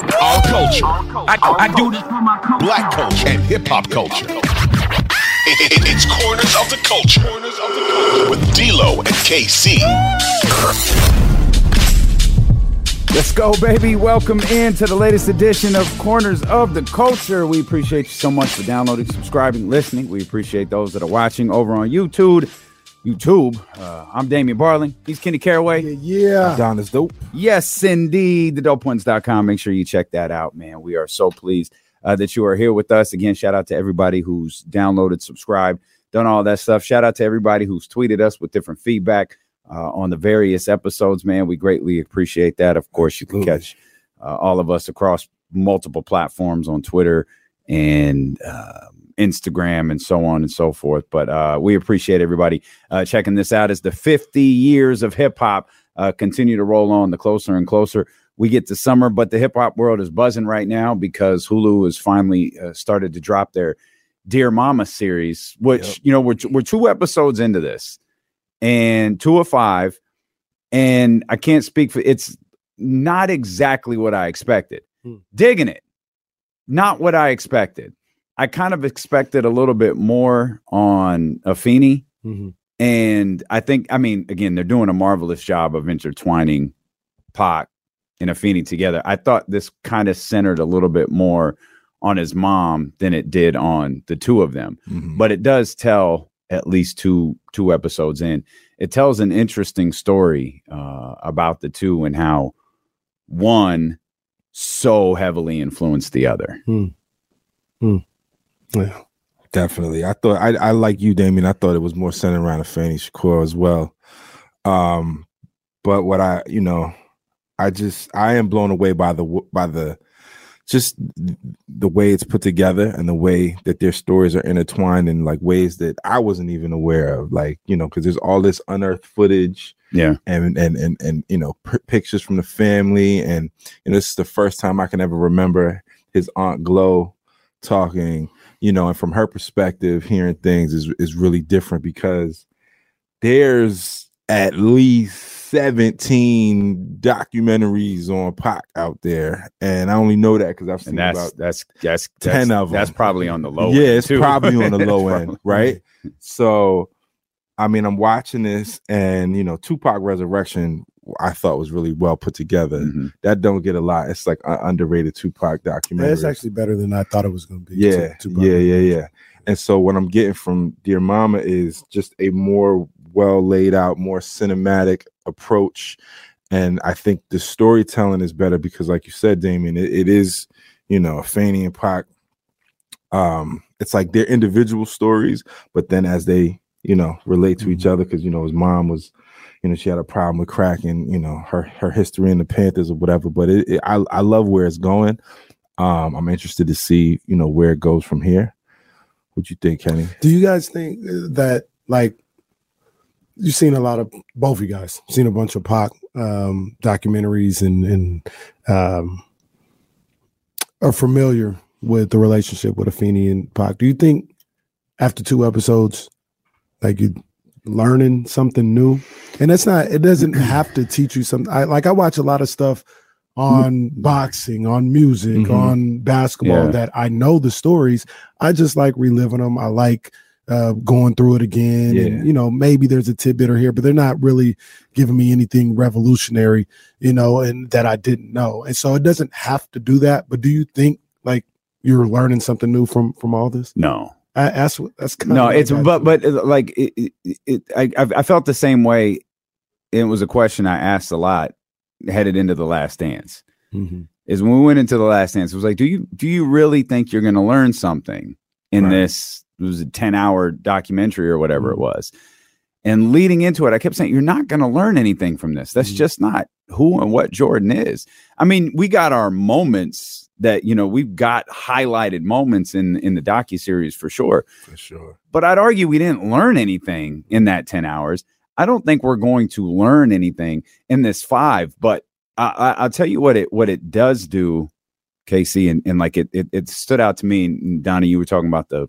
Our culture. I, I do this for my culture. Black culture and hip hop culture. It- it- it's Corners of the Culture. Corners of the Culture with D'Lo and KC. Let's go, baby. Welcome in to the latest edition of Corners of the Culture. We appreciate you so much for downloading, subscribing, listening. We appreciate those that are watching over on YouTube. YouTube. Uh, I'm Damian Barling. He's Kenny Caraway. Yeah. Don is dope. Yes, indeed. TheDopePoints.com. Make sure you check that out, man. We are so pleased uh, that you are here with us. Again, shout out to everybody who's downloaded, subscribed, done all that stuff. Shout out to everybody who's tweeted us with different feedback uh, on the various episodes, man. We greatly appreciate that. Of course, you can catch uh, all of us across multiple platforms on Twitter and uh, Instagram and so on and so forth. But uh, we appreciate everybody uh, checking this out as the 50 years of hip hop uh, continue to roll on the closer and closer we get to summer. But the hip hop world is buzzing right now because Hulu has finally uh, started to drop their Dear Mama series, which, Yep. you know, we're, we're two episodes into this and two of five. And I can't speak for it's not exactly what I expected. Hmm. Digging it. Not what I expected. I kind of expected a little bit more on Afeni. Mhm. And I think, I mean, again, they're doing a marvelous job of intertwining Pac and Afeni together. I thought this kind of centered a little bit more on his mom than it did on the two of them. Mhm. But it does tell at least two two episodes in. It tells an interesting story uh, about the two and how one so heavily influenced the other. Yeah. Definitely. I thought I, I like you, Damien. I thought it was more centered around Afeni Shakur as well. Um, but what I, you know, I just I am blown away by the by the just the way it's put together and the way that their stories are intertwined in like ways that I wasn't even aware of. Like you know, because there's all this unearthed footage Yeah. and and and and you know p- pictures from the family and and this is the first time I can ever remember his aunt Glo talking you know and from her perspective hearing things is is really different because there's at least 17 documentaries on Pac out there and I only know that because I've And seen that's about that's that's 10 that's- them. That's probably on the low. yeah, it's too. probably on the low end, right? So, I mean, I'm watching this, and you know, Tupac Resurrection, I thought was really well put together. Mhm. That don't get a lot. It's like an underrated Tupac documentary. It's actually better than I thought it was going to be. yeah, yeah, yeah, yeah. And so, what I'm getting from Dear Mama is just a more well laid out, more cinematic approach. And I think the storytelling is better because, like you said, Damien, it, it is, you know, Afeni and Pac. Um, it's like their individual stories, but then as they, you know, relate to each other, because you know, his mom was, you know, she had a problem with crack and you know her her history in the Panthers or whatever. But it, it I I love where it's going. Um, I'm interested to see, you know, where it goes from here. What do you think, Kenny? Do you guys think that, like, you've seen a lot of both of you guys seen a bunch of Pac um, documentaries and and um, are familiar with the relationship with Afeni and Pac? Do you think after two episodes, like you learning something new? And that's not. It doesn't have to teach you something. I like. I watch a lot of stuff on boxing, on music, Mhm. on basketball Yeah. that I know the stories. I just like reliving them. I like uh, going through it again. Yeah. And, you know, maybe there's a tidbit or here, but they're not really giving me anything revolutionary, you know, and that I didn't know. And so it doesn't have to do that. But do you think like you're learning something new from from all this? No. I, that's what that's kind no of it's but but uh, like it, it, it I I've- felt the same way. It was a question I asked a lot headed into the last dance. Mhm. Is when we went into the last dance, it was like, do you do you really think you're going to learn something in Right. this? It was a ten hour documentary or whatever Mhm. it was. And leading into it, I kept saying, you're not going to learn anything from this. That's Mhm. just not who and what Jordan is. I mean, we got our moments that you know we've got highlighted moments in in the docu series for sure For sure. but I'd argue we didn't learn anything in that 10 hours. I don't think we're going to learn anything in this five, but I, I, I'll tell you what it what it does do, Casey, and, and like it, it it stood out to me. And Donnie, you were talking about the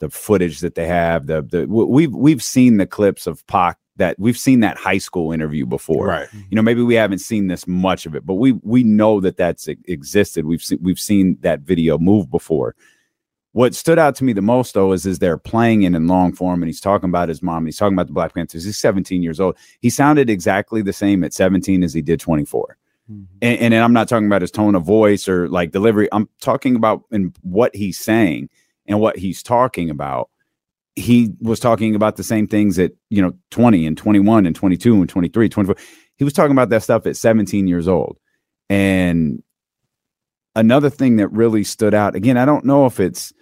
the footage that they have. The the we've we've seen the clips of Pac that we've seen that high school interview before. Right. You know, maybe we haven't seen this much of it, but we we know that that's existed. We've seen we've seen that video move before. What stood out to me the most though is is they're playing it in long form and he's talking about his mom and he's talking about the Black Panthers. He's 17 years old. He sounded exactly the same at 17 as he did 24 mm-hmm. and, and I'm not talking about his tone of voice or like delivery. I'm talking about in what he's saying and what he's talking about. He was talking about the same things at you know 20 and 21 and 22 and 23, 24. He was talking about that stuff at 17 years old. And another thing that really stood out again, I don't know if it's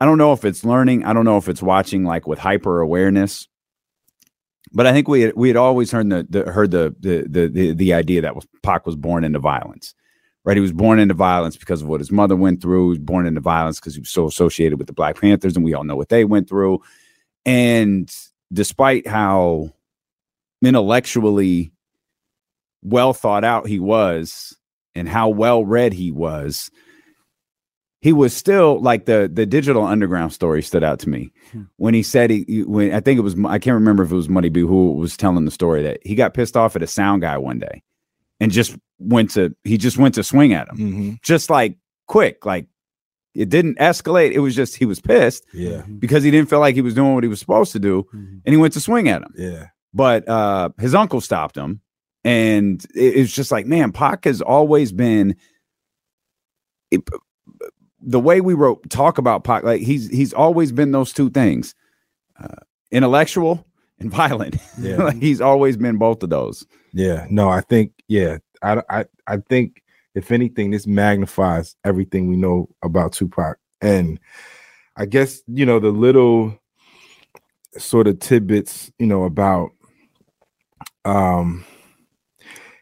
I don't know if it's learning. I don't know if it's watching like with hyper awareness but I think we had, we had always heard the, the heard the, the the the the idea that was Pac was born into violence, right? He was born into violence because of what his mother went through. He was born into violence because he was so associated with the Black Panthers, and we all know what they went through. And despite how intellectually well thought out he was, and how well read he was, he was still like the the digital underground story stood out to me Hmm. when he said he, he- when I think it was I can't remember if it was Money B who was telling the story that he got pissed off at a sound guy one day and just went to he just went to swing at him Mm-hmm. just like quick like it didn't escalate it was just he was pissed Yeah. because he didn't feel like he was doing what he was supposed to do Mhm. and he went to swing at him Yeah. but uh his uncle stopped him and it, it's just like man Pac has always been it, the way we wrote talk about Pac like he's he's always been those two things uh, intellectual and violent Yeah. like he's always been both of those Yeah, no, I think yeah, I I I think if anything, this magnifies everything we know about Tupac, and I guess you know the little sort of tidbits, you know, about um,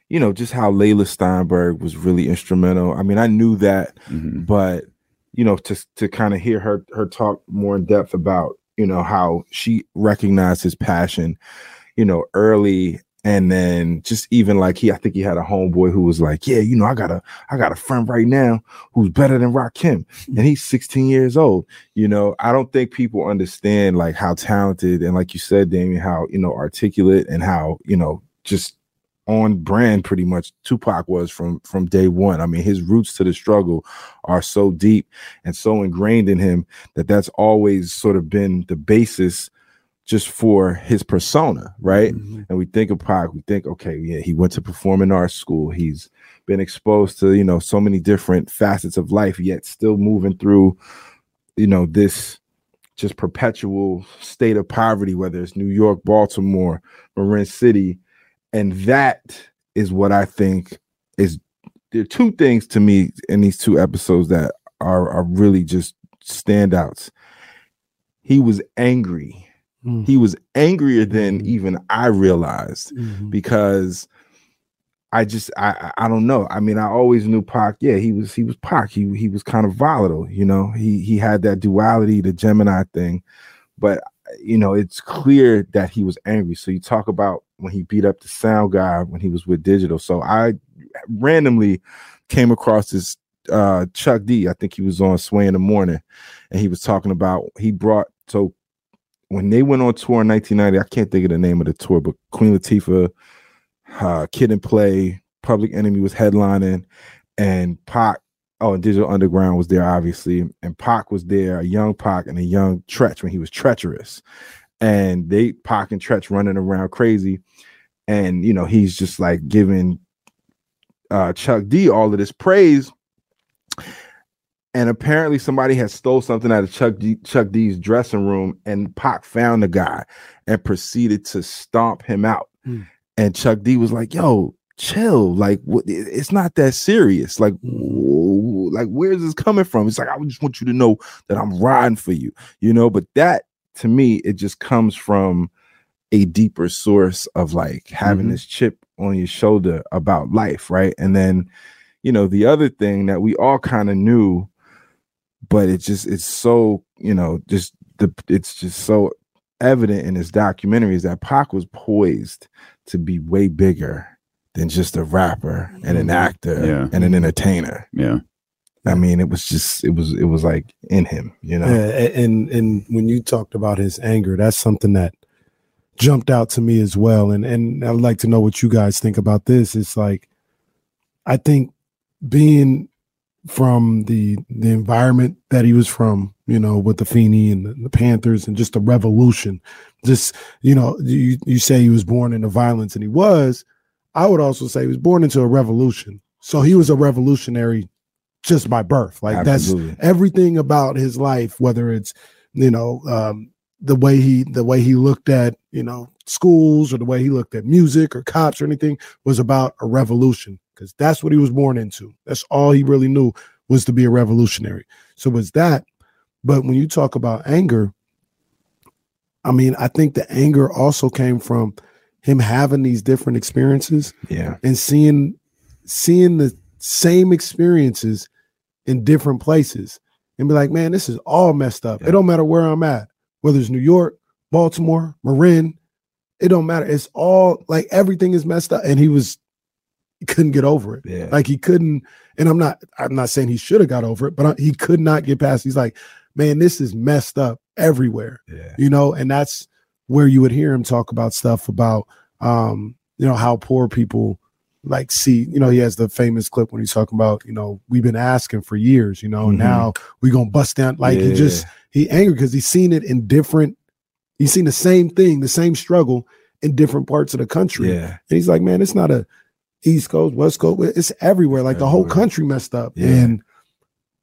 you know, just how Leila Steinberg was really instrumental. I mean, I knew that, Mhm. but you know, to to kind of hear her her talk more in depth about you know how she recognized his passion, you know, early and then just even like he, I think he had a homeboy who was like, yeah, you know, I got a, I got a friend right now who's better than Rakim, and he's 16 years old. You know, I don't think people understand like how talented and like you said, Damien, how you know articulate and how you know just on brand pretty much Tupac was from from day one. I mean, his roots to the struggle are so deep and so ingrained in him that that's always sort of been the basis just for his persona, right? Mhm. and we think of Pac, we think, okay, yeah, he went to performing arts school. He's been exposed to, you know, so many different facets of life, yet still moving through, you know, this just perpetual state of poverty, whether it's New York, Baltimore, Marin City. And that is what I think is there are two things to me in these two episodes that are are really just standouts. He was angry. Mhm. He was angrier than Mhm. even I realized Mhm. because I just I I I don't know. I mean, I always knew Pac. Yeah, he was he was Pac. He he was kind of volatile. You know, he he had that duality, the Gemini thing. But you know, it's clear that he was angry. So you talk about when he beat up the sound guy when he was with Digital. So I randomly came across this uh Chuck D. I think he was on Sway in the morning, and he was talking about he brought so when they went on tour in 1990, I can't think of the name of the tour, but Queen Latifah, uh, Kid and Play, Public Enemy was headlining, and Pac, oh, and Digital Underground was there, obviously, and Pac was there, a young Pac and a young Treach when he was treacherous, and they Pac and Treach running around crazy, and you know he's just like giving uh, Chuck D all of this praise. And apparently somebody had stole something out of Chuck D, Chuck D's dressing room, and Pac found the guy and proceeded to stomp him out. Hmm. And Chuck D was like, "Yo, chill. Like? It's not that serious. Like, wh- like where's this coming from? It's like I just want you to know that I'm riding for you, you know. But that to me, it just comes from a deeper source of like having Mhm. this chip on your shoulder about life, right? And then, you know, the other thing that we all kind of knew, but it just it's so you know just the it's just so evident in this documentary is that Pac was poised to be way bigger than just a rapper and an Mhm. actor Yeah. and an entertainer. yeah I mean, it was just it was it was like in him, you know. Yeah, and and when you talked about his anger, that's something that jumped out to me as well. And and I'd like to know what you guys think about this. It's like I think being from the the environment that he was from, you know, with Afeni and the, the Panthers and just the revolution. Just, you know, you, you say he was born into violence and he was. I would also say he was born into a revolution. So he was a revolutionary just by birth. Like Absolutely. that's everything about his life, whether it's, you know, um, the way he the way he looked at, you know, schools or the way he looked at music or cops or anything was about a revolution because that's what he was born into. That's all he really knew was to be a revolutionary. So was that. But when you talk about anger, I mean, I think the anger also came from him having these different experiences Yeah. and seeing seeing the same experiences in different places and be like, man, this is all messed up. Yeah. It don't matter where I'm at, whether it's New York, Baltimore, Marin, it don't matter. It's all like everything is messed up. And he was he couldn't get over it. Yeah. Like he couldn't, and I'm not, I'm not saying he should have got over it, but I- he could not get past. He's like, man, this is messed up everywhere yeah. you know and that's where you would hear him talk about stuff about um you know how poor people like see you know he has the famous clip when he's talking about you know we've been asking for years you know Mhm. now we gonna bust down like he just he angry because he's seen it in different he's seen the same thing the same struggle in different parts of the country Yeah. and he's like man it's not a east coast west coast it's everywhere like the whole country messed up Yeah. and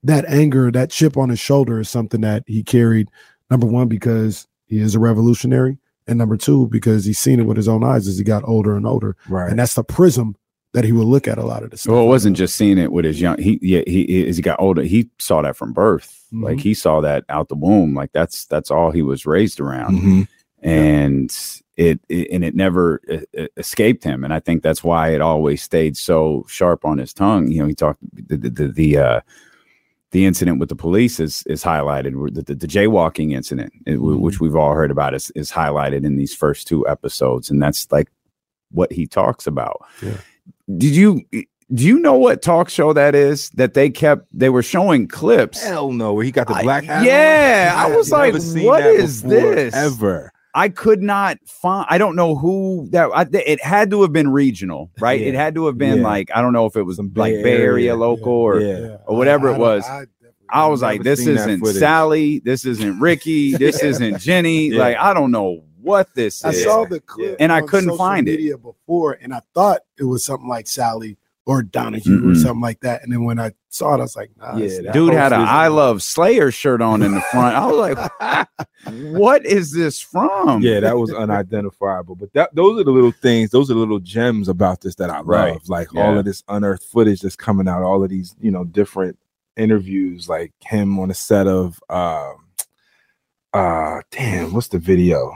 that anger that chip on his shoulder is something that he carried number one because he is a revolutionary and number two because he's seen it with his own eyes as he got older and older Right. and that's the prism that he would look at a lot of this Well, it wasn't just seeing it with his young. He yeah. He as he got older, he saw that from birth. Like Mhm. he saw that out the womb. Like that's that's all he was raised around. Mhm. And it, it and it never uh, escaped him and i think that's why it always stayed so sharp on his tongue you know he talked the the the, the uh the incident with the police is is highlighted the, the, the jaywalking incident it- which we've all heard about is, is highlighted in these first two episodes and that's like what he talks about Yeah. did you do you know what talk show that is that they kept they were showing clips Hell no, where he got the I- black hat. on? yeah, I was I've like, what is before, this? Ever. I could not find. I don't know who that. I, it had to have been regional, right? It had to have been Yeah. like I don't know if it was Some like Bay Bay Area Area. local or Yeah. or whatever it don't- was. definitely I was I've like, this seen that isn't. Sally. This isn't Ricky. This isn't Jenny. Yeah. Like I don't know what this I is. I saw the clip And I couldn't social find it. before, and I thought it was something like Sally or Donahue or Mm-mm. something like that. And then when I saw it, I was like, nah, Yeah, it's that not. Dude had a Hopefully- I love Slayer shirt on in the front. I was like, what is this from? Yeah, that was unidentifiable. But that those are the little things, those are the little gems about this that I love. Right. Like all of this unearthed footage that's coming out, all of these, you know, different interviews, like him on a set of um uh damn, what's the video?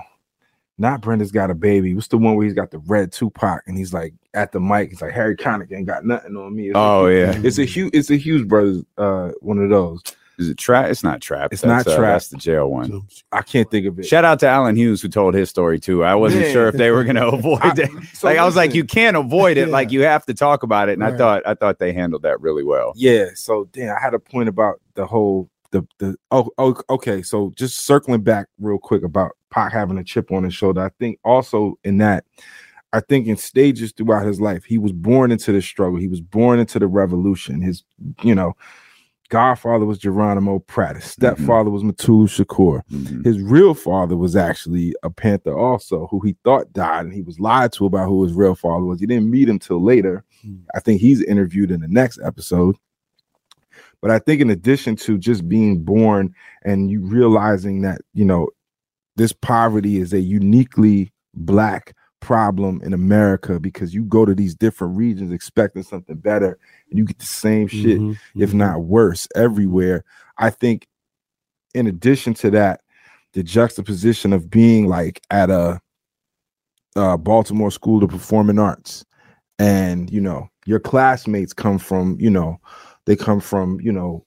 Not Brenda's got a baby. What's the one where he's got the red Tupac and he's like at the mic, he's like Harry Connick ain't got nothing on me. It's Oh Hugh- yeah. It's a huge it's a Hughes brothers uh one of those. Is it trap? It's not trap. It's That's, not uh, Trap. That's the jail one. I can't think of it. Shout out to Allen Hughes who told his story too. I wasn't Yeah. sure if they were going to avoid I- it. so like I was like, you can't avoid it. Yeah. Like you have to talk about it. And I thought I thought they handled that really well. Yeah. So damn, I had a point about the whole the the oh, oh okay. So just circling back real quick about Pac having a chip on his shoulder. I think also in that, I think in stages throughout his life, he was born into the struggle. He was born into the revolution. His, you know, godfather was Geronimo Pratt. His stepfather was Mutulu Shakur. Mhm. His real father was actually a Panther, also, who he thought died, and he was lied to about who his real father was. He didn't meet him till later. Hmm. I think he's interviewed in the next episode. But I think, in addition to just being born and you realizing that, you know, this poverty is a uniquely black problem in America because you go to these different regions expecting something better and you get the same shit mhm, if mhm. not worse, everywhere. I think, in addition to that, the juxtaposition of being like at a uh, Baltimore School of Performing Arts, and you know your classmates come from, you know, they come from, you know,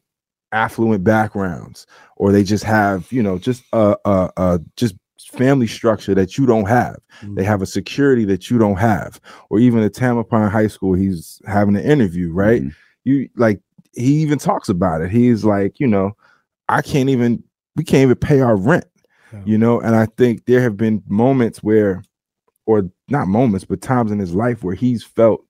affluent backgrounds, or they just have, you know, just a, a, a just family structure that you don't have. They have a security that you don't have, or even at Tamalpais High School, he's having an interview, right? Mhm. you like he even talks about it. He's like, you know, I can't even we can't even pay our rent. Yeah. you know. And I think there have been moments where, or not moments, but times in his life where he's felt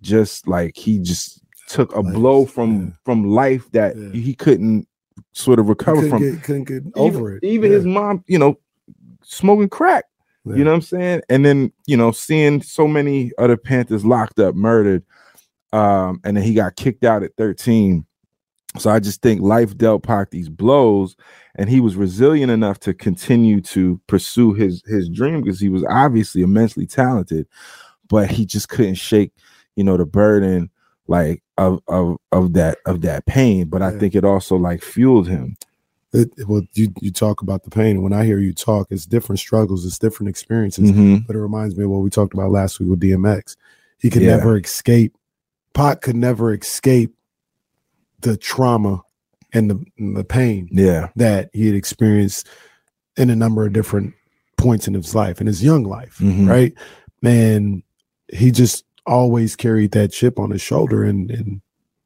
just like he just took a Like, blow from yeah. from life that Yeah. he couldn't sort of recover couldn't from. get, couldn't get over even, it. Even Yeah. his mom, you know, smoking crack. You know what I'm saying? And then, you know, seeing so many other Panthers locked up, murdered, um, and then he got kicked out at 13. So I just think life dealt Pac these blows, and he was resilient enough to continue to pursue his his dream because he was obviously immensely talented, but he just couldn't shake, you know, the burden like of of of that of that pain. But I think it also like fueled him. It, well, you you talk about the pain. When I hear you talk, it's different struggles, it's different experiences. Mhm. But it reminds me of what we talked about last week with DMX. He could Yeah. never escape. Pac could never escape the trauma and the the pain Yeah. that he had experienced in a number of different points in his life, in his young life, Mhm. right? Man, he just always carried that chip on his shoulder, and and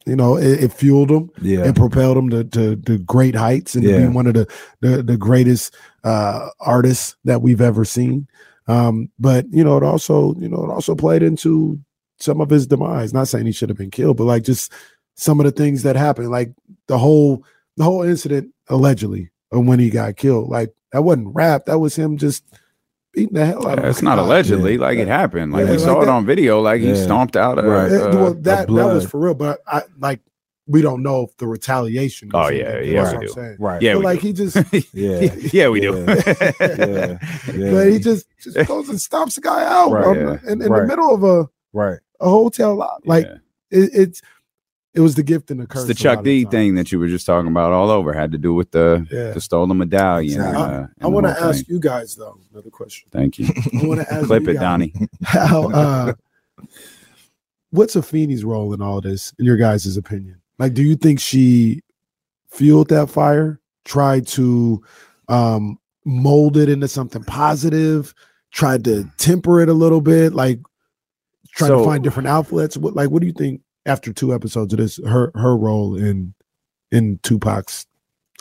you know it, it fueled him Yeah. and propelled him to, to, to great heights and to be one of the the, the greatest uh, artists that we've ever seen. Um, but you know, it also you know it also played into some of his demise. Not saying he should have been killed, but like just some of the things that happened, like the whole the whole incident allegedly of when he got killed. Like that wasn't rap. That was him just beating the hell out of. It's not guy. allegedly, Yeah. like it happened. Like Yeah, we like saw it on video. Like he stomped out a, Right. Uh, well, that that was for real, but I like we don't know if the retaliation. Oh, yeah, yeah, killed, we that's what I'm do. saying. Right. yeah, But like do. he just, Yeah. yeah, we do. Yeah. yeah. Yeah. but he just just goes and stomps the guy out Right, on yeah. in, in Right. the middle of a, Right. a hotel lot. Like Yeah. it, it's it was the gift and the curse. it's the Chuck of the D thing that you were just talking about all over. Had to do with the Yeah. the stolen medallion. Exactly. uh, and I want to ask thing. you guys though another question. Thank you. I want to ask Clip you it, guys, Donnie. How uh, what's Afeni's role in all this, in your guys' opinion? Like, do you think she fueled that fire, tried to um, mold it into something positive, tried to temper it a little bit, like trying So- to find different outlets? What, like, what do you think after two episodes of this, her her role in in Tupac's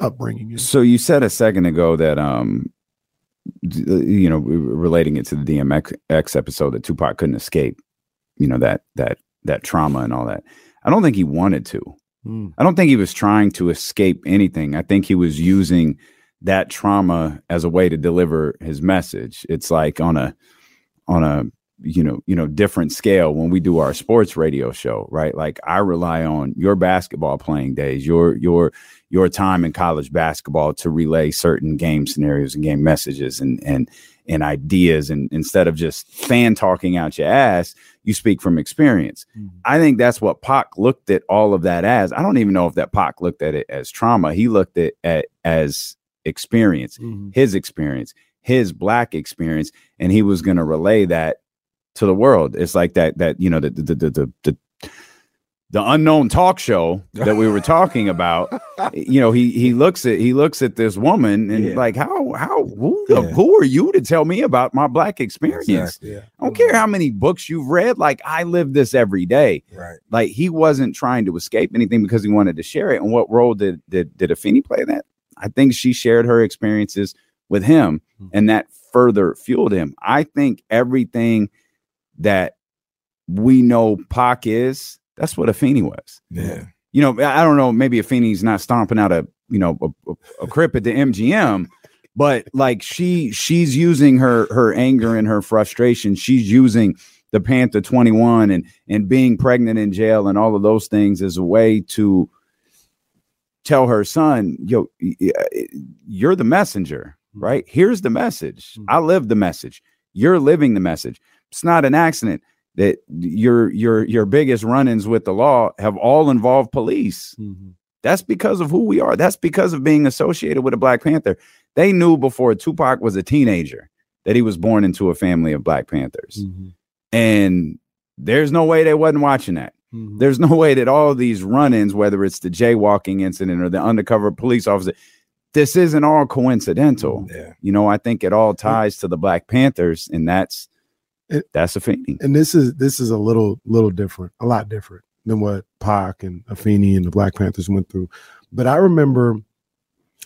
upbringing? So you said a second ago that um uh, you know relating it to the DMX episode that Tupac couldn't escape, you know that that that trauma and all that. I don't think he wanted to. Mm. I don't think he was trying to escape anything. I think he was using that trauma as a way to deliver his message. It's like on a on a you know you know different scale when we do our sports radio show, right? Like I rely on your basketball playing days, your your your time in college basketball to relay certain game scenarios and game messages and and and ideas and instead of just fan talking out your ass, you speak from experience. Mhm. I think that's what Pac looked at all of that as. I don't even know if that Pac looked at it as trauma. He looked at it as experience, Mhm. his experience, his black experience, and he was going to relay that to the world. It's like that that you know the the the the, the, the unknown talk show that we were talking about. you know, he he looks at he looks at this woman and Yeah. like how how who the, Yeah. who are you to tell me about my black experience? Exactly. Yeah. I don't care how many books you've read. Like I live this every day Right. like he wasn't trying to escape anything because he wanted to share it. And what role did did did Afeni play in that? I think she shared her experiences with him, Mhm. and that further fueled him. I think everything that we know Pac is, that's what Afeni was. Yeah. You know, I don't know. Maybe Afeni's not stomping out a you know a, a, a crip at the MGM. But like she she's using her her anger and her frustration. She's using the Panther 21 and and being pregnant in jail and all of those things as a way to tell her son, yo, y- you're the messenger, right? Here's the message. Mhm. I live the message. You're living the message. It's not an accident that your your your biggest run-ins with the law have all involved police. Mhm. That's because of who we are. That's because of being associated with a Black Panther. They knew before Tupac was a teenager that he was born into a family of Black Panthers. Mhm. And there's no way they wasn't watching that. Mhm. There's no way that all these run-ins, whether it's the jaywalking incident or the undercover police officer, this isn't all coincidental. Yeah. You know, I think it all ties to the Black Panthers, and that's It- that's a feeling. and this is this is a little little different, a lot different than what Pac and Afeni and the Black Panthers went through. But I remember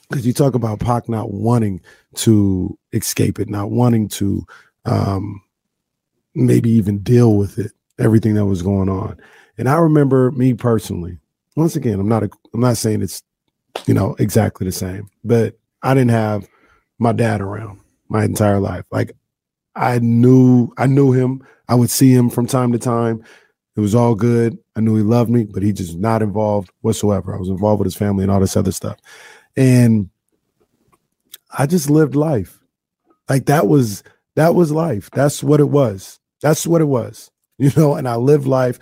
because you talk about Pac not wanting to escape it, not wanting to um, maybe even deal with it, everything that was going on. And I remember me personally. Once again, I'm not a, I'm not saying it's you know exactly the same, but I didn't have my dad around my entire life. Like I knew I knew him. I would see him from time to time. It was all good. I knew he loved me, but he just not involved whatsoever. I was involved with his family and all this other stuff. And I just lived life. Like that was that was life. That's what it was. That's what it was. You know, and I lived life,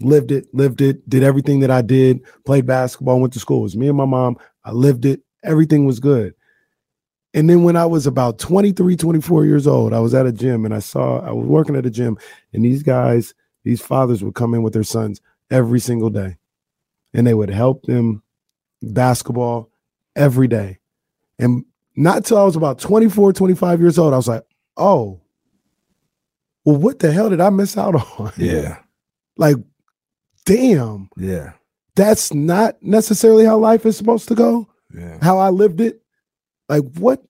lived it, lived it, did everything that I did, played basketball, went to school. It was me and my mom. I lived it. Everything was good. And then when I was about 23, 24 years old, I was at a gym and I saw I was working at a gym and these guys, these fathers would come in with their sons every single day. And they would help them basketball every day. And not till I was about 24, 25 years old, I was like, oh, well, what the hell did I miss out on? Yeah. like, damn, Yeah. that's not necessarily how life is supposed to go, Yeah. how I lived it. Like, what?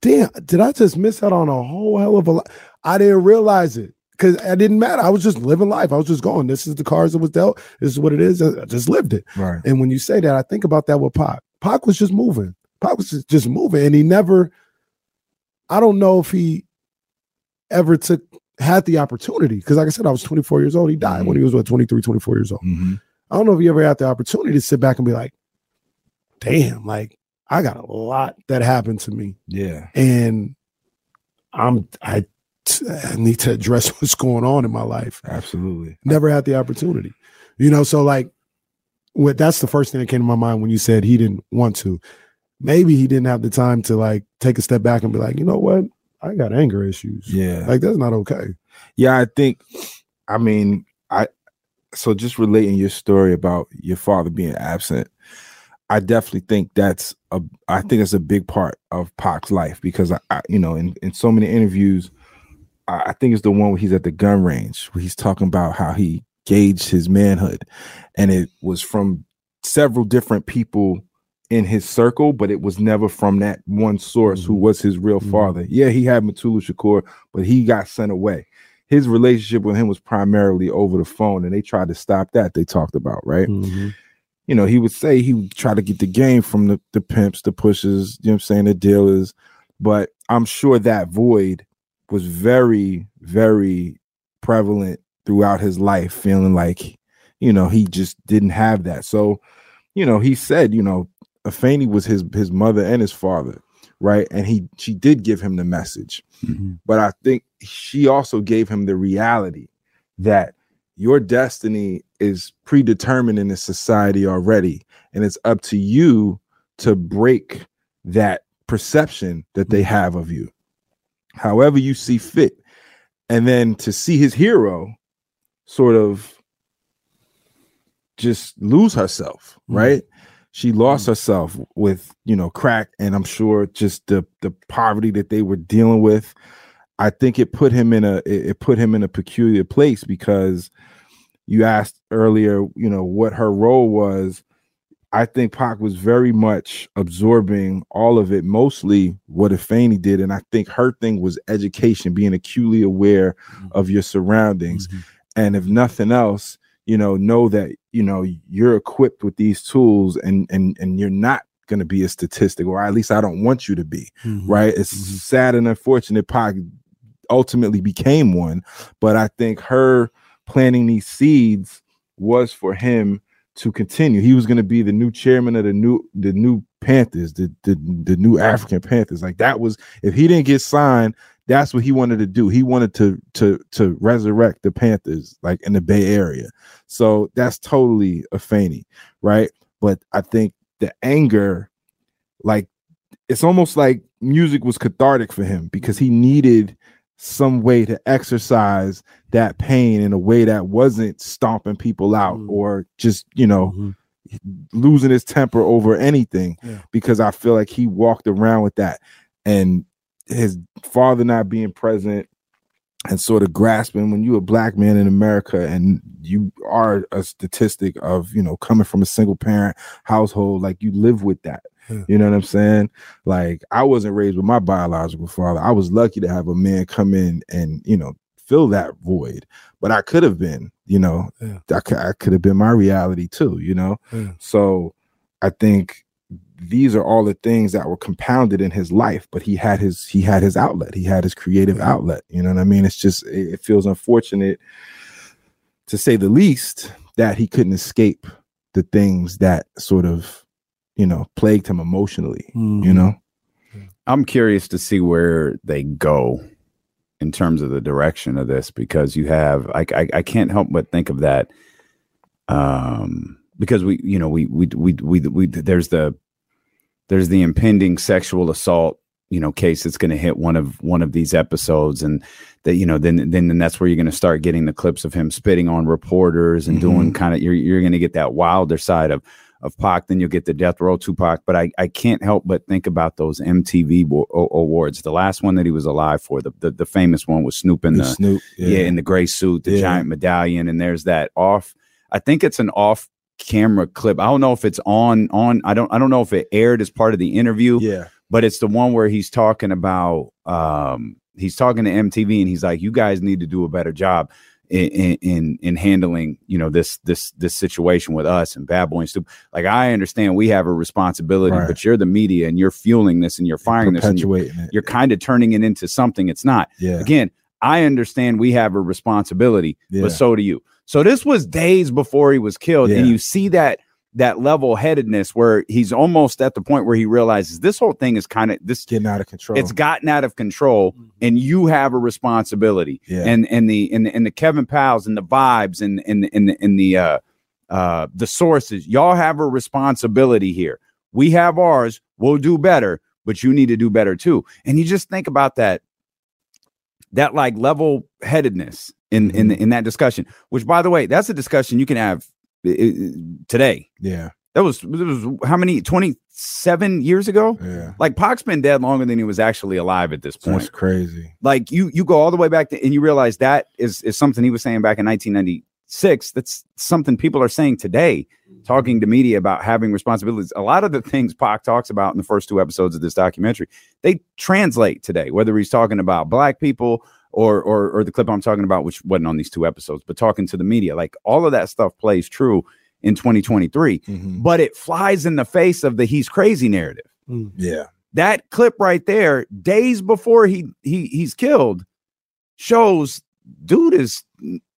Damn, did I just miss out on a whole hell of a lot? I didn't realize it because it didn't matter. I was just living life. I was just going. This is the cards that was dealt. This is what it is. I just lived it. Right. And when you say that, I think about that with Pac. Pac was just moving. Pac was just, just moving, and he never. I don't know if he ever took had the opportunity because, like I said, I was 24 years old. He died when he was what 23, 24 years old. Mm-hmm. I don't know if he ever had the opportunity to sit back and be like, "Damn, like I got a lot that happened to me, Yeah. and I'm I, I need to address what's going on in my life." Absolutely. never had the opportunity you know so like what that's the first thing that came to my mind when you said he didn't want to maybe he didn't have the time to like take a step back and be like you know what i got anger issues Yeah. like that's not okay Yeah, I think I mean, I so just relating your story about your father being absent, I definitely think that's a I think it's a big part of Pac's life because I, I you know, in, in so many interviews, I, I think it's the one where he's at the gun range where he's talking about how he gauged his manhood. And it was from several different people in his circle, but it was never from that one source who was his real Mhm. father. Yeah, he had Mutulu Shakur, but he got sent away his relationship with him was primarily over the phone and they tried to stop that they talked about right Mhm. You know he would say he would try to get the game from the, the pimps the pushers you know what i'm saying the dealers. But i'm sure that void was very very prevalent throughout his life feeling like you know he just didn't have that. So you know he said you know Afeni was his his mother and his father right? And he she did give him the message. Mm-hmm. But I think she also gave him the reality that your destiny is predetermined in this society already, and it's up to you to break that perception that they have of you, however you see fit. And then to see his hero sort of just lose herself, Mhm. right? She lost herself with, you know, crack, and I'm sure just the the poverty that they were dealing with. I think it put him in a it it put him in a peculiar place because you asked earlier, you know, what her role was. I think Pac was very much absorbing all of it, mostly what Afeni did. And I think her thing was education, being acutely aware of your surroundings. And if nothing else, you know, know that, you know, you're equipped with these tools and and and you're not gonna be a statistic, or at least I don't want you to be Mhm. right? It's Mhm. sad and unfortunate Pac ultimately became one, but I think her planting these seeds was for him to continue. He was going to be the new chairman of the new the new Panthers, the, the the new African Panthers. Like that was if he didn't get signed, that's what he wanted to do. He wanted to to to resurrect the Panthers like in the Bay Area. So that's totally Afeni, right? But I think the anger like it's almost like music was cathartic for him because he needed some way to exercise that pain in a way that wasn't stomping people out Mm. or just you know Mhm. losing his temper over anything Yeah. because I feel like he walked around with that and his father not being present and sort of grasping when you're a black man in America and you are a statistic of you know coming from a single parent household, like you live with that. Yeah. You know what I'm saying? Like I wasn't raised with my biological father. I was lucky to have a man come in and you know fill that void. But I could have been, you know, Yeah. I could I could have been my reality too. You know, Yeah. so I think these are all the things that were compounded in his life but he had his he had his outlet he had his creative Yeah. outlet you know what i mean it's just it, it feels unfortunate to say the least that he couldn't escape the things that sort of you know plagued him emotionally Mm-hmm. you know I'm curious to see where they go in terms of the direction of this because you have I I, I can't help but think of that um because we you know we we we we, we there's the there's the impending sexual assault you know case that's going to hit one of one of these episodes and that you know then then, then that's where you're going to start getting the clips of him spitting on reporters and doing kind of you're you're going to get that wilder side of of Pac, then you'll get the Death Row Tupac. But I, I can't help but think about those MTV o- awards. The last one that he was alive for, the the, the famous one was Snoop in The the, snoop yeah. in the gray suit, the Yeah. giant medallion, and there's that off. I think it's an off camera clip. I don't know if it's on on. I don't I don't know if it aired as part of the interview yeah but it's the one where he's talking about um he's talking to MTV and he's like you guys need to do a better job in in in handling you know this this this situation with us and bad boy and stupid like I understand we have a responsibility Right. but you're the media and you're fueling this and you're firing this and you're, you're kind of turning it into something it's not. Yeah. Again I understand we have a responsibility yeah. but so do you. So this was days before he was killed, and you see that that level headedness where he's almost at the point where he realizes this whole thing is kind of this. getting out of control It's gotten out of control, and you have a responsibility. yeah And and the and the, and the Kevin Powell's and the vibes and and and the, and the uh uh the sources, y'all have a responsibility here. We have ours. We'll do better, but you need to do better too. And you just think about that that like level headedness in in in that discussion. Which, by the way, that's a discussion you can have uh, today. yeah That was that was how many twenty seven years ago. yeah Like Pac's been dead longer than he was actually alive at this point. that's crazy Like you you go all the way back to and you realize that is is something he was saying back in 1996. That's something people are saying today, talking to media about having responsibilities. A lot of the things Pac talks about in the first two episodes of this documentary, they translate today, whether he's talking about black people or or or the clip I'm talking about, which wasn't on these two episodes, but talking to the media. Like all of that stuff plays true in 2023, Mhm. but it flies in the face of the he's crazy narrative yeah that clip right there, days before he he he's killed, shows dude is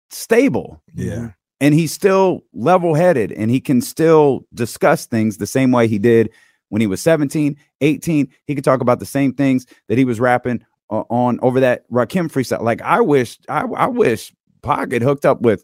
stable yeah and he's still level-headed and he can still discuss things the same way he did when he was 17, 18. He could talk about the same things that he was rapping uh, on over that Rakim freestyle. Like I wish I, I wish had hooked up with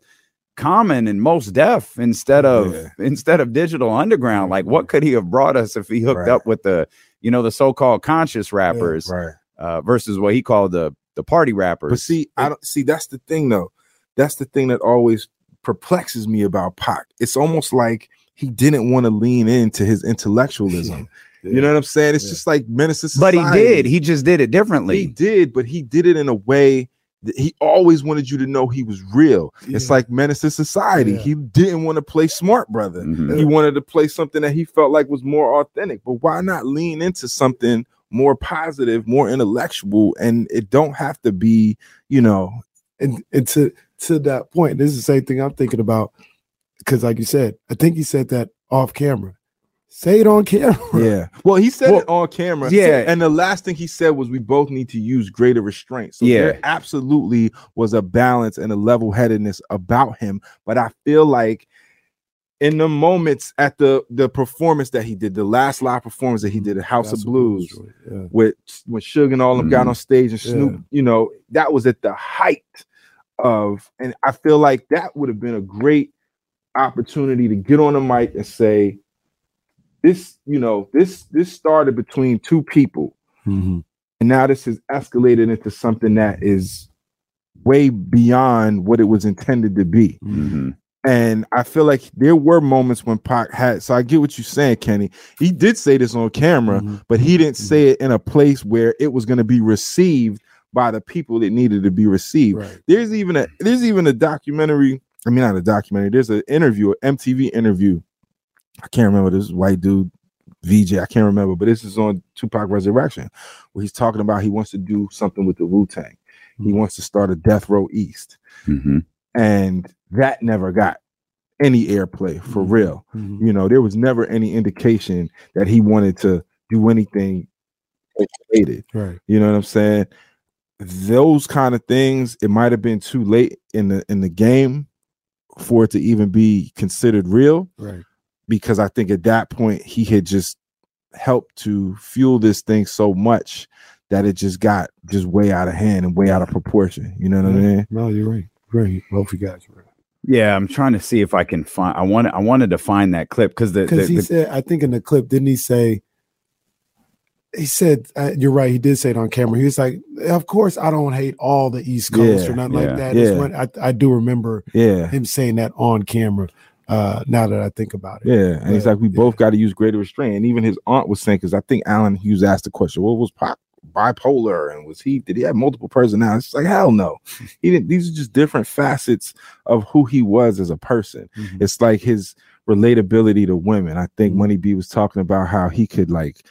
Common and Mos Def instead of Yeah. instead of Digital Underground. Like what could he have brought us if he hooked Right. up with the you know the so-called conscious rappers right uh, versus what he called the the party rappers? But see, I don't see that's the thing though. That's the thing that always perplexes me about Pac. It's almost like he didn't want to lean into his intellectualism. You know what I'm saying? It's Yeah. just like menace to but he did. He just did it differently. He did, but he did it in a way that he always wanted you to know he was real. It's like menace to society. Yeah. He didn't want to play smart, brother. Mhm. He wanted to play something that he felt like was more authentic. But why not lean into something more positive, more intellectual, and it don't have to be, you know, and, and to to that point, this is the same thing I'm thinking about. Because, like you said, I think he said that off camera. Say it on camera. Yeah. Well, he said Well, it on camera. yeah. And the last thing he said was we both need to use greater restraint. So Yeah. there absolutely was a balance and a level headedness about him. But I feel like in the moments at the the performance that he did, the last live performance that he did at House That's of Blues Yeah. with when Suge and all of them got Mhm. on stage and Snoop, Yeah. you know, that was at the height of, and I feel like that would have been a great opportunity to get on the mic and say, this, you know, this this started between two people, Mhm. and now this has escalated into something that is way beyond what it was intended to be. Mhm. And I feel like there were moments when Pac had. So I get what you're saying, Kenny. He did say this on camera, Mhm. but he didn't say it in a place where it was going to be received by the people that needed to be received. Right. There's even a there's even a documentary. I mean, not a documentary. There's an interview, an MTV interview. I can't remember this white dude, VJ. I can't remember, but this is on Tupac Resurrection, where he's talking about he wants to do something with the Wu Tang. He Mhm. wants to start a Death Row East, Mhm. and that never got any airplay for Mhm. real. Mhm. You know, there was never any indication that he wanted to do anything related. Right. You know what I'm saying? Those kind of things, it might have been too late in the in the game for it to even be considered real Right. Because I think at that point he had just helped to fuel this thing so much that it just got just way out of hand and way out of proportion. You know what I mean? No, you're right. Right. Both you guys are right. Yeah, I'm trying to see if I can find. I wanted. I wanted to find that clip because the, the, he the- said, I think in the clip, didn't he say? He said, uh, "You're right." He did say it on camera. He was like, "Of course, I don't hate all the East Coast Yeah, or nothing yeah, like that." It's yeah. when- I, I do remember Yeah. him saying that on camera. Uh, now that I think about it, Yeah. And he's like, we yeah. both got to use greater restraint. And even his aunt was saying, because I think Allen Hughes asked the question, what was Pac bipolar? And was he, did he have multiple personalities? It's like, hell no. He didn't, these are just different facets of who he was as a person. Mhm. It's like his relatability to women. I think Mhm. Money B was talking about how he could like.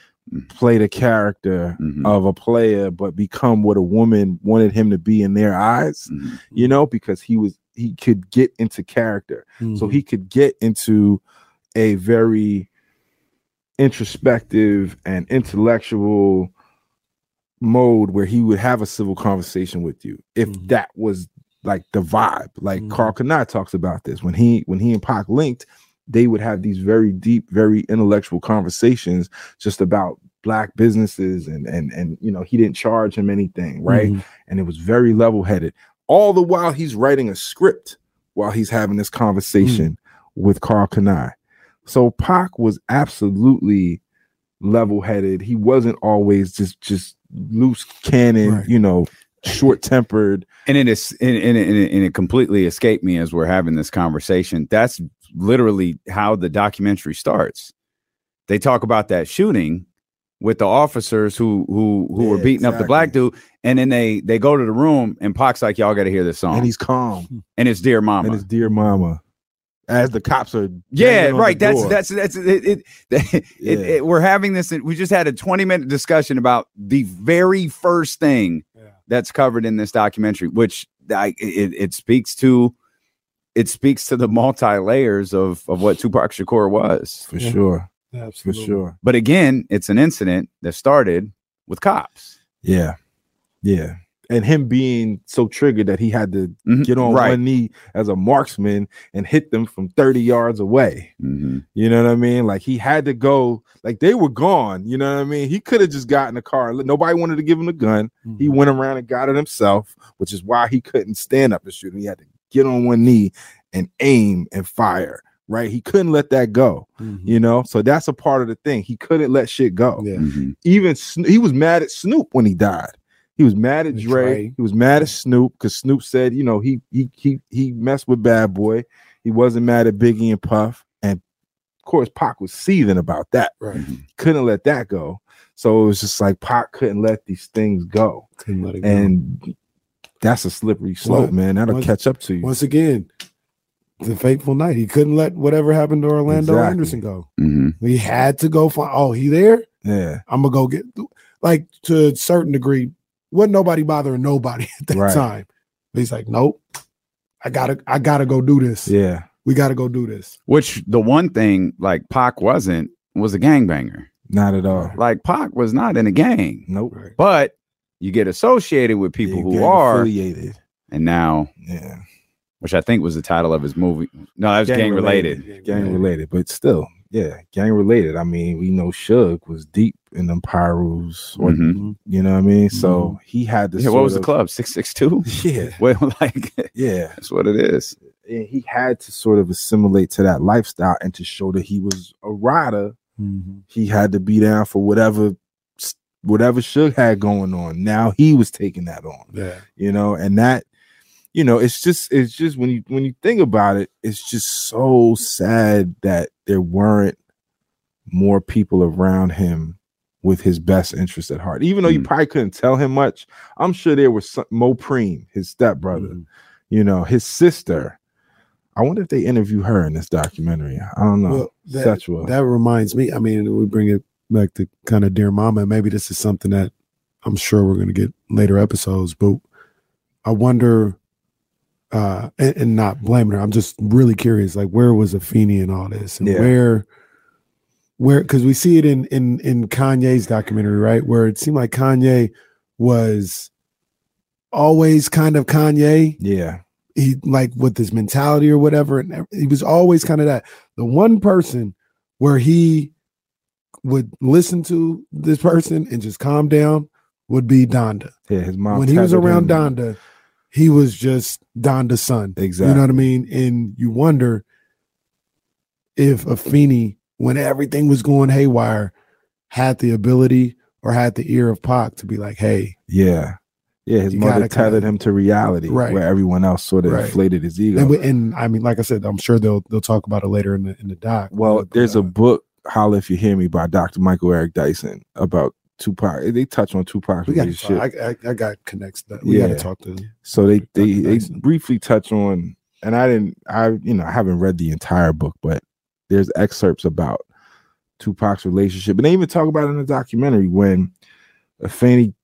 Play the character Mhm. of a player, but become what a woman wanted him to be in their eyes, Mhm. you know, because he was, he could get into character so Mhm. he could get into a very introspective and intellectual mode where he would have a civil conversation with you if Mhm. that was like the vibe like Karl Kani talks about this when he when he and Pac linked they would have these very deep very intellectual conversations just about black businesses and and and you know he didn't charge him anything right Mhm. and it was very level headed. All the while he's writing a script while he's having this conversation with Karl Kani. So Pac was absolutely level headed. He wasn't always just just loose cannon, Right. you know, short tempered. and it is and, and, and it completely escaped me as we're having this conversation that's literally how the documentary starts they talk about that shooting with the officers who who who were Yeah, beating up the black dude and then they they go to the room and Pac's like y'all got to hear this song And he's calm. and it's dear mama And it's dear mama. As the cops are yeah right the that's that's that's it, it, it, Yeah. it- we're having this we just had a 20 minute discussion about the very first thing Yeah. that's covered in this documentary which I, it, it speaks to it speaks to the multi layers of of what Tupac Shakur was for Yeah. sure. For Absolutely. sure. but again it's an incident that started with cops Yeah. Yeah. And him being so triggered that he had to Mhm. get on right one knee as a marksman and hit them from 30 yards away. Mhm. You know what I mean? Like he had to go, like they were gone. You know what I mean? He could have just got in the car. Nobody wanted to give him a gun. He Mhm. went around and got it himself, which is why he couldn't stand up and shoot. him. He had to get on one knee and aim and fire. Right? He couldn't let that go. Mhm. You know, so that's a part of the thing. He couldn't let shit go. Yeah. Mhm. Even Sno- he was mad at Snoop when he died. He was mad at At Dre. Dre. He was mad at Snoop because Snoop said, you know, he he he he messed with Bad Boy. He wasn't mad at Biggie and Puff, and of course Pac was seething about that. Right. Couldn't let that go. So it was just like Pac couldn't let these things go, Couldn't let it go. and that's a slippery slope, Once- man. That'll once- catch up to you. once again, the fateful night. He couldn't let whatever happened to Orlando Exactly. Anderson go. Mhm. He had to go find. Oh, he there? yeah, I'm gonna go get. Like to a certain degree, wasn't nobody bothering nobody at that Right. time. But he's like, nope. I gotta, I gotta go do this. yeah, We gotta go do this. which the one thing like Pac wasn't was a gangbanger not at all. like Pac was not in a gang Nope. Right. but you get associated with people Yeah, who are affiliated. and now Yeah. which I think was the title of his movie. No, that was gang, related. gang related, but still, yeah, gang related. I mean, we know Suge was deep in them Pirus, or Mhm. you know what I mean. So he had to. Yeah, what sort was the club? Six six two. Yeah, Well, like yeah. that's what it is. And he had to sort of assimilate to that lifestyle and to show that he was a rider. He had to be down for whatever, whatever Suge had going on. Now he was taking that on. Yeah. you know and that you know it's just it's just when you when you think about it it's just so sad that there weren't more people around him with his best interest at heart. Even though you Mm. probably couldn't tell him much, I'm sure there was some, Mopreme, his stepbrother, Mhm. you know, his sister. I wonder if they interview her in this documentary. I don't know. Well, that, Sexual. that reminds me. I mean, we bring it back to kind of Dear Mama. and Maybe this is something that I'm sure we're going to get later episodes, but I wonder, uh, and, and not blaming her. I'm just really curious, like where was Afeni in all this, and Yeah. where, where because we see it in in in Kanye's documentary, right? Where it seemed like Kanye was always kind of Kanye yeah. he like with his mentality or whatever and he was always kind of that the one person where he would listen to this person and just calm down would be Donda. Yeah. His mom. when he was around him. Donda, he was just Donda's son. Exactly. You know what I mean? And you wonder if Afeni, when everything was going haywire, had the ability or had the ear of Pac to be like, hey, Yeah. Yeah. His mother tethered kinda- him to reality Right. where everyone else sort of Right. inflated his ego. and, and I mean, like I said, I'm sure they'll they'll talk about it later in the in the doc. Well, But, there's uh, a book, Holla If You Hear Me, by Dr. Michael Eric Dyson about Tupac. They touch on Tupac. we got. I, I, I got connects that we got to talk to. so they they, they briefly touch on, and I didn't, I you know, I haven't read the entire book, but there's excerpts about Tupac's relationship, and they even talk about it in the documentary when Fanny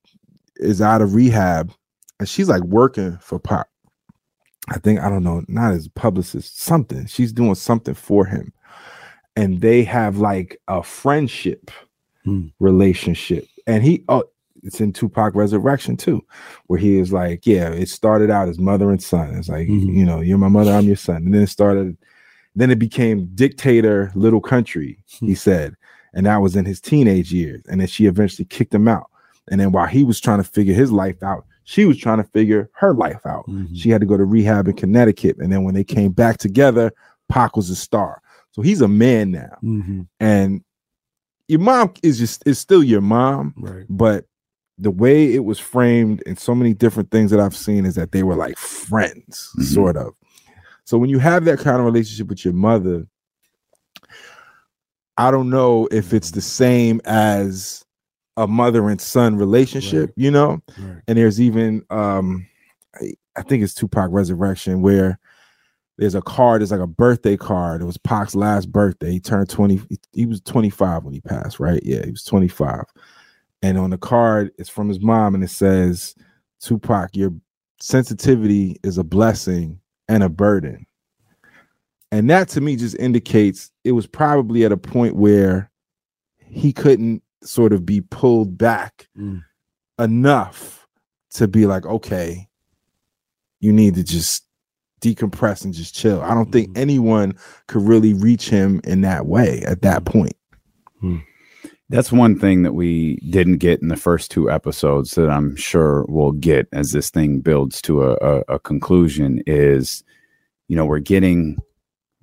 is out of rehab, and she's like working for Pac. I think I don't know, not as a publicist, something. She's doing something for him, and they have like a friendship Hmm. relationship. And he, oh, it's in Tupac Resurrection too, where he is like, yeah, it started out as mother and son. It's like, Mhm. you know, you're my mother, I'm your son. And then it started, then it became dictator, little country. He said, and that was in his teenage years. And then she eventually kicked him out. And then while he was trying to figure his life out, she was trying to figure her life out. Mhm. She had to go to rehab in Connecticut. And then when they came back together, Pac was a star. So he's a man now. Mhm. And your mom is just is still your mom, Right. but the way it was framed and so many different things that I've seen is that they were like friends, Mhm. sort of. So when you have that kind of relationship with your mother, I don't know if it's the same as a mother and son relationship, Right. you know? Right. and there's even um I, I think it's Tupac Resurrection where there's a card, there's like a birthday card. It was Pac's last birthday. He turned 20, he, he was 25 when he passed, right? Yeah, he was 25. And on the card, it's from his mom, and it says, Tupac, your sensitivity is a blessing and a burden. And that to me just indicates it was probably at a point where he couldn't sort of be pulled back Mm. enough to be like, okay, you need to just decompress and just chill. I don't think Mhm. anyone could really reach him in that way at that point. That's one thing that we didn't get in the first two episodes that I'm sure we'll get as this thing builds to a, a, a conclusion is, you know, we're getting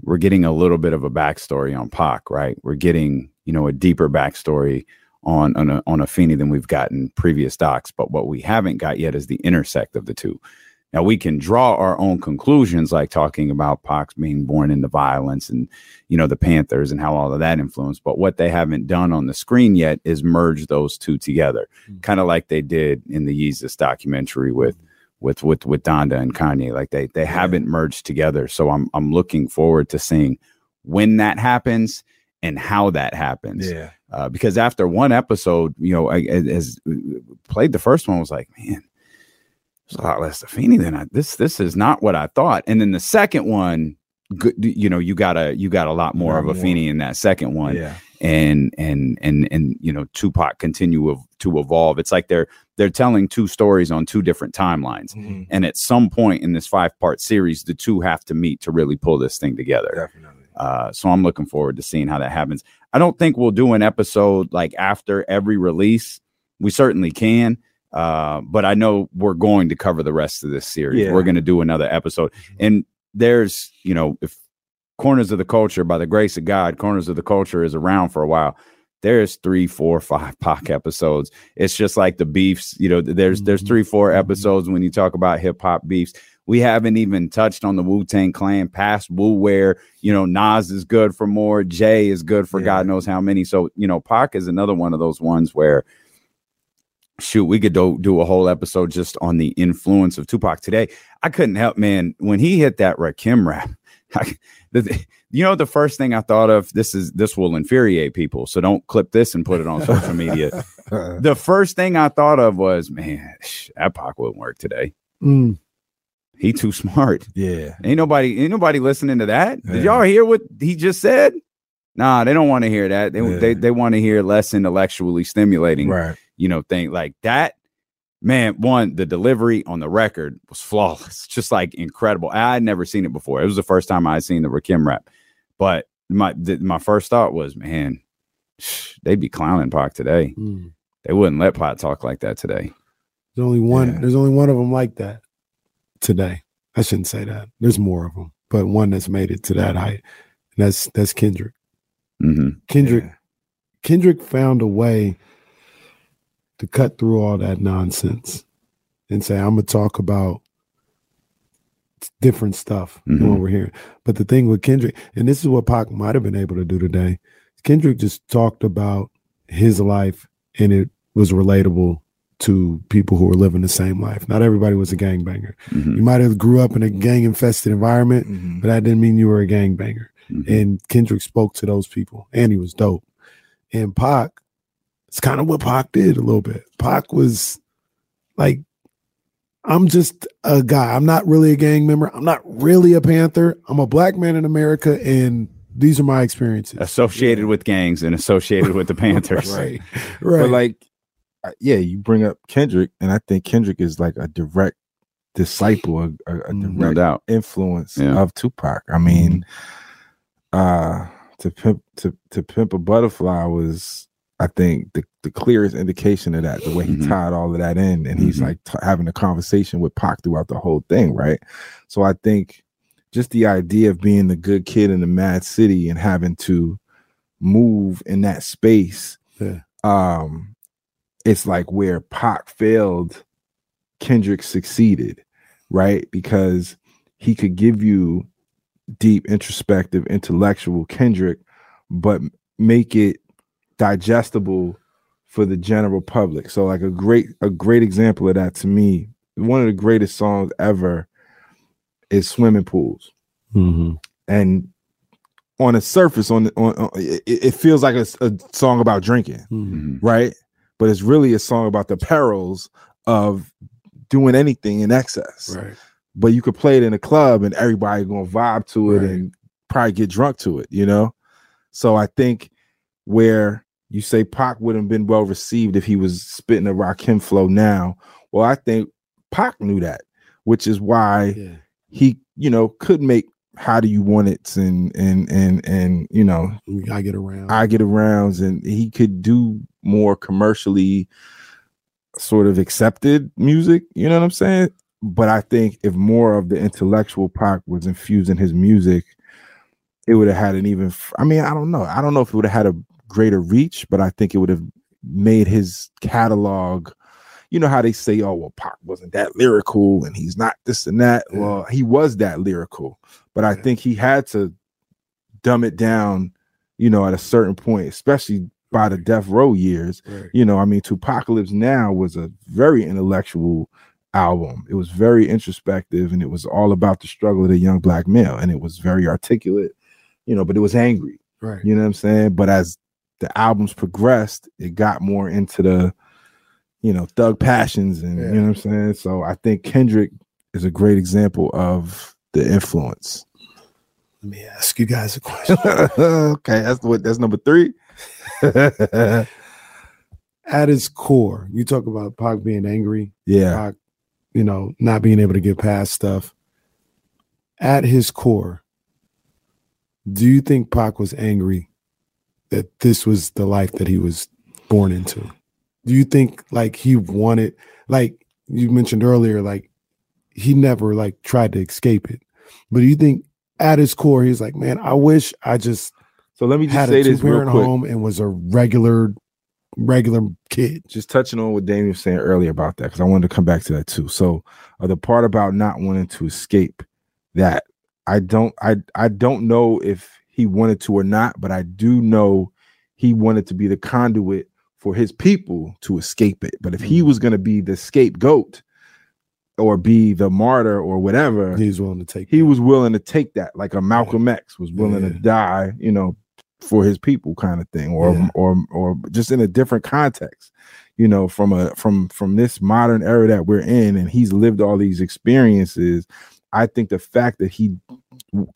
we're getting a little bit of a backstory on Pac, right? We're getting, you know, a deeper backstory on on a, on Afeni than we've gotten previous docs. But what we haven't got yet is the intersect of the two. Now we can draw our own conclusions, like talking about Pac being born into violence and you know the Panthers and how all of that influenced. But what they haven't done on the screen yet is merge those two together, Mm. kind of like they did in the Yeezus documentary with with with with Donda and Kanye. Like they they haven't merged together. So I'm I'm looking forward to seeing when that happens and how that happens. Yeah. Uh, because after one episode, you know, I, as, as played the first one, was like, man, there's a lot less Afeni than I. This this is not what I thought. And then the second one, good, you know, you got a you got a lot more Lot of more. Afeni in that second one Yeah. and and and and you know Tupac continue of, to evolve. It's like they're they're telling two stories on two different timelines. Mhm. And at some point in this five part series, the two have to meet to really pull this thing together. Definitely. Uh, so I'm looking forward to seeing how that happens. I don't think we'll do an episode like after every release. We certainly can, uh, but I know we're going to cover the rest of this series. Yeah. We're going to do another episode, and there's you know if Corners of the Culture, by the grace of God, Corners of the Culture is around for a while. There's three, four, five Pac episodes. It's just like the beefs. You know, there's there's Mhm. three, four Mhm. episodes when you talk about hip hop beefs. We haven't even touched on the Wu Tang Clan past Wu, where you know Nas is good for more, Jay is good for Yeah. God knows how many. So you know, Pac is another one of those ones where shoot, we could do, do a whole episode just on the influence of Tupac today. I couldn't help, man, when he hit that Rakim rap. I, the, you know, the first thing I thought of this is this will infuriate people, so don't clip this and put it on social media. The first thing I thought of was, man, that Pac wouldn't work today. Mm. He too smart. yeah. Ain't nobody, ain't nobody listening to that. Did Yeah. y'all hear what he just said? Nah, they don't want to hear that. They Yeah. they, they want to hear less intellectually stimulating Right. You know, thing like that. Man, one, the delivery on the record was flawless, just like incredible. I had never seen it before. It was the first time I had seen the Rakim rap. But my th- my first thought was, man, they'd be clowning Pac today. Mm. They wouldn't let Pac talk like that today. There's only one. Yeah. There's only one of them like that today. I shouldn't say that. There's more of them, but one that's made it to that height. And that's that's Kendrick. hmm Kendrick. Yeah. Kendrick found a way to cut through all that nonsense and say, "I'm gonna talk about different stuff than Mhm. what we're hearing." But the thing with Kendrick, and this is what Pac might have been able to do today, Kendrick just talked about his life, and it was relatable to people who were living the same life. Not everybody was a gangbanger. hmm You might have grew up in a gang infested environment, Mhm. but that didn't mean you were a gangbanger hmm and Kendrick spoke to those people, and he was dope. And Pac, it's kind of what Pac did a little bit. Pac was like, I'm just a guy. I'm not really a gang member. I'm not really a Panther. I'm a black man in America, and these are my experiences. Associated with gangs and associated with the Panthers. right, right. But like, yeah, you bring up Kendrick, and I think Kendrick is like a direct disciple, a, a, a Mhm. No direct doubt. influence Yeah. of Tupac. I mean, uh, to pimp to to pimp a butterfly was, I think, the the clearest indication of that. The way he Mhm. tied all of that in, and he's Mhm. like t- having a conversation with Pac throughout the whole thing, right? So I think just the idea of being the good kid in the mad city and having to move in that space, Yeah. um, it's like where Pac failed, Kendrick succeeded, right? Because he could give you deep, introspective, intellectual Kendrick, but make it digestible for the general public. So, like a great, a great example of that to me, one of the greatest songs ever is "Swimming Pools," Mhm. and on the surface, on, on, on it, it feels like a, a song about drinking Mhm. Mhm. right? But it's really a song about the perils of doing anything in excess. right. But you could play it in a club and everybody gonna vibe to it Right. and probably get drunk to it, you know? So I think where you say Pac would have been well received if he was spitting a Rakim flow now. Well, I think Pac knew that, which is why Yeah. he, you know, could make how do you want it and and and and you know I get around. I get arounds and he could do more commercially sort of accepted music, you know what I'm saying? But I think if more of the intellectual Pac was infused in his music, it would have had an even I mean, I don't know. I don't know if it would have had a greater reach, but I think it would have made his catalog you know how they say, oh, well, Pac wasn't that lyrical and he's not this and that. Yeah. Well, he was that lyrical, but I Yeah. think he had to dumb it down, you know, at a certain point, especially by the death row years. right. You know, I mean, 2Pacalypse Now was a very intellectual album. It was very introspective and it was all about the struggle of the young black male. And it was very articulate, you know, but it was angry. Right. You know what I'm saying? But as the albums progressed, it got more into the, you know, thug passions and Yeah. you know what I'm saying? So I think Kendrick is a great example of the influence. Let me ask you guys a question. okay, that's what that's number three. At its core, you talk about Pac being angry, yeah. Pac, you know, not being able to get past stuff. At his core, do you think Pac was angry that this was the life that he was born into? Do you think like he wanted, like you mentioned earlier, like he never like tried to escape it? But do you think at his core, he's like, man, I wish I just So let me just had say a this real quick. home and was a regular regular kid. just touching on what Damien was saying earlier about that, because I wanted to come back to that too. So uh, the part about not wanting to escape that I don't I I don't know if he wanted to or not, but I do know he wanted to be the conduit for his people to escape it. But if he mm. was gonna be the scapegoat or be the martyr or whatever, He's willing to take. he that. was willing to take that, like a Malcolm X was willing to die, you know, for his people, kind of thing, or Yeah. or or just in a different context, you know, from a from from this modern era that we're in, and he's lived all these experiences. I think the fact that he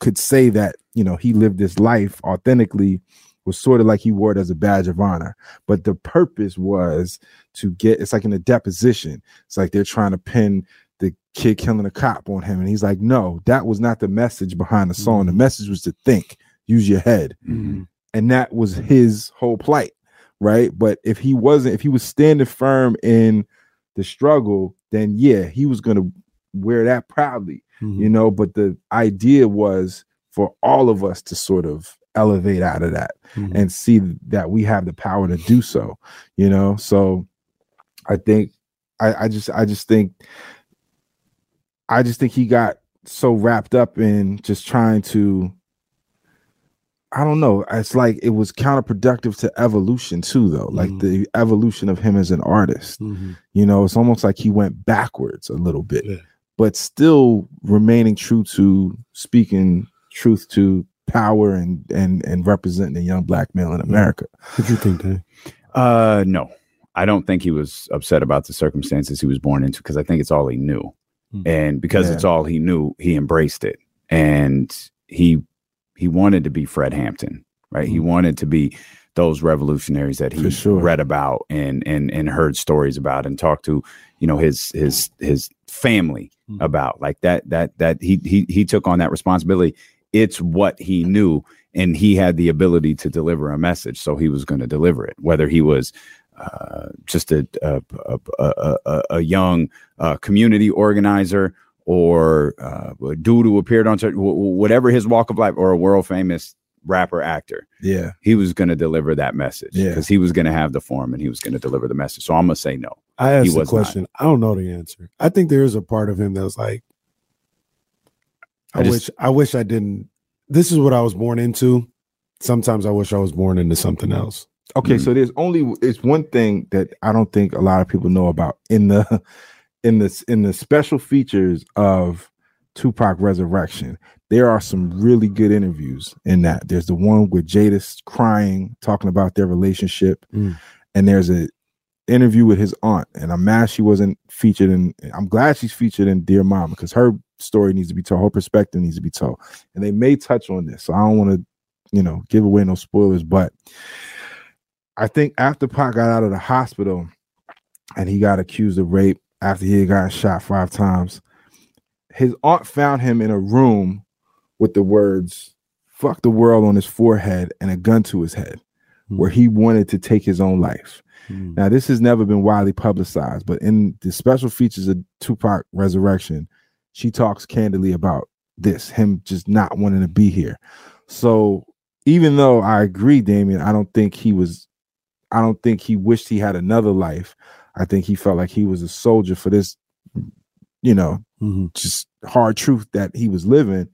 could say that, you know, he lived this life authentically was sort of like he wore it as a badge of honor. But the purpose was to get it's like in a deposition. It's like they're trying to pin the kid killing a cop on him. And he's like, no, that was not the message behind the song. The message was to think, use your head. Mhm. And that was his whole plight. Right. But if he wasn't, if he was standing firm in the struggle, then yeah, he was going to wear that proudly, Mhm. you know. But the idea was for all of us to sort of elevate out of that Mhm. and see that we have the power to do so you know so i think i i just i just think i just think he got so wrapped up in just trying to i don't know it's like it was counterproductive to evolution too though like Mhm. the evolution of him as an artist Mhm. you know it's almost like he went backwards a little bit Yeah. But still remaining true to speaking truth to power and and and representing a young black male in america What you think, Dan? Uh, no, I don't think he was upset about the circumstances he was born into because I think it's all he knew, Hmm. and because Yeah. it's all he knew, he embraced it, and he he wanted to be Fred Hampton, right? He Hmm. wanted to be those revolutionaries that he sure. read about and and and heard stories about and talked to, you know, his his his family Hmm. about like that that that he he he took on that responsibility. It's what he knew and he had the ability to deliver a message so he was going to deliver it whether he was uh, just a a, a, a, a, young uh, community organizer or uh, a dude who appeared on certain- wh- wh- whatever his walk of life or a world famous rapper actor yeah he was going to deliver that message Yeah. because he was going to have the form and he was going to deliver the message so i'm going to say no I asked the was not. question. I don't know the answer. I think there is a part of him that was like, I, I just- wish, I wish I didn't. This is what I was born into. Sometimes I wish I was born into something else. okay Mhm. so there's only it's one thing that i don't think a lot of people know about in the in this in the special features of tupac resurrection there are some really good interviews in that. There's the one with Jada's crying talking about their relationship. Mm. and there's a interview with his aunt. And i'm mad she wasn't featured in i'm glad she's featured in dear mama because her story needs to be told her perspective needs to be told. And they may touch on this so i don't want to you know give away no spoilers but i think after Pac got out of the hospital and he got accused of rape after he had gotten shot five times his aunt found him in a room with the words fuck the world on his forehead and a gun to his head Hmm. where he wanted to take his own life Mm. now, this has never been widely publicized, but in the special features of Tupac Resurrection, she talks candidly about this, him just not wanting to be here. So, even though I agree, Damien, I don't think he was, I don't think he wished he had another life. I think he felt like he was a soldier for this, you know, Mhm. just hard truth that he was living.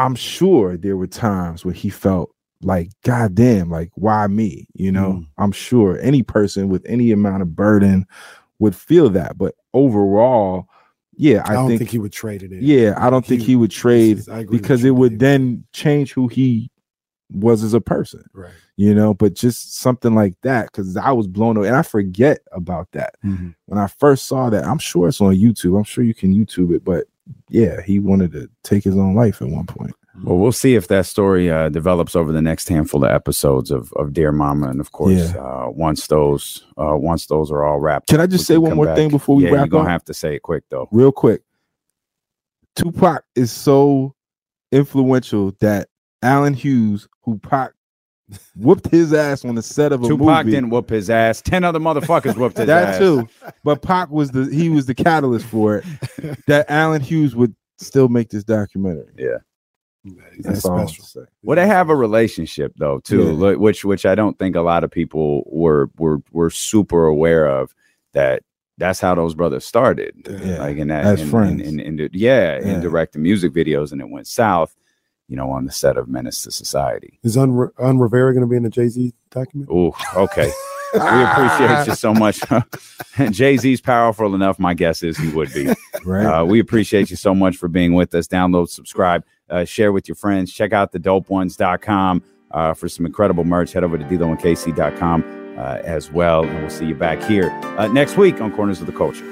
I'm sure there were times where he felt like, God damn, like, why me? You know, Mm. I'm sure any person with any amount of burden would feel that. But overall, yeah, I, I, don't think, think, he would trade it in. yeah, I don't think he would trade is- I agree with because it would then change who he was as a person, Right. you know, but just something like that because I was blown away and I forget about that Mhm. when I first saw that, I'm sure it's on YouTube. I'm sure you can YouTube it, but yeah, he wanted to take his own life at one point. well we'll see if that story uh, develops over the next handful of episodes of, of dear mama and of course uh, once those uh, once those are all wrapped Can I just say one more back. thing before we yeah, wrap you're gonna up? have to say it quick though Real quick, Tupac is so influential that Allen Hughes, who Pac whooped his ass on the set of a Tupac movie, didn't whoop his ass. Ten other motherfuckers whooped his that ass. That too, but Pac was the he was the catalyst for it. That Allen Hughes would still make this documentary. Yeah. That's That's all I want special. to say. Well, they have a relationship though too, Yeah. which which I don't think a lot of people were were were super aware of. That that's how those brothers started. Yeah. Like in that, As in, friends. in, in, in- yeah, Yeah. in directing music videos, and it went south. You know, on the set of Menace to Society. Is Un, Un Rivera going to be in the Jay Z document? Ooh, okay. we appreciate you so much. Jay Z's powerful enough. My guess is he would be. Right. Uh, we appreciate you so much for being with us. Download, subscribe, uh, share with your friends. Check out the dopeones.com uh, for some incredible merch. Head over to DLoandKC.com uh, as well. And we'll see you back here uh, next week on Corners of the Culture.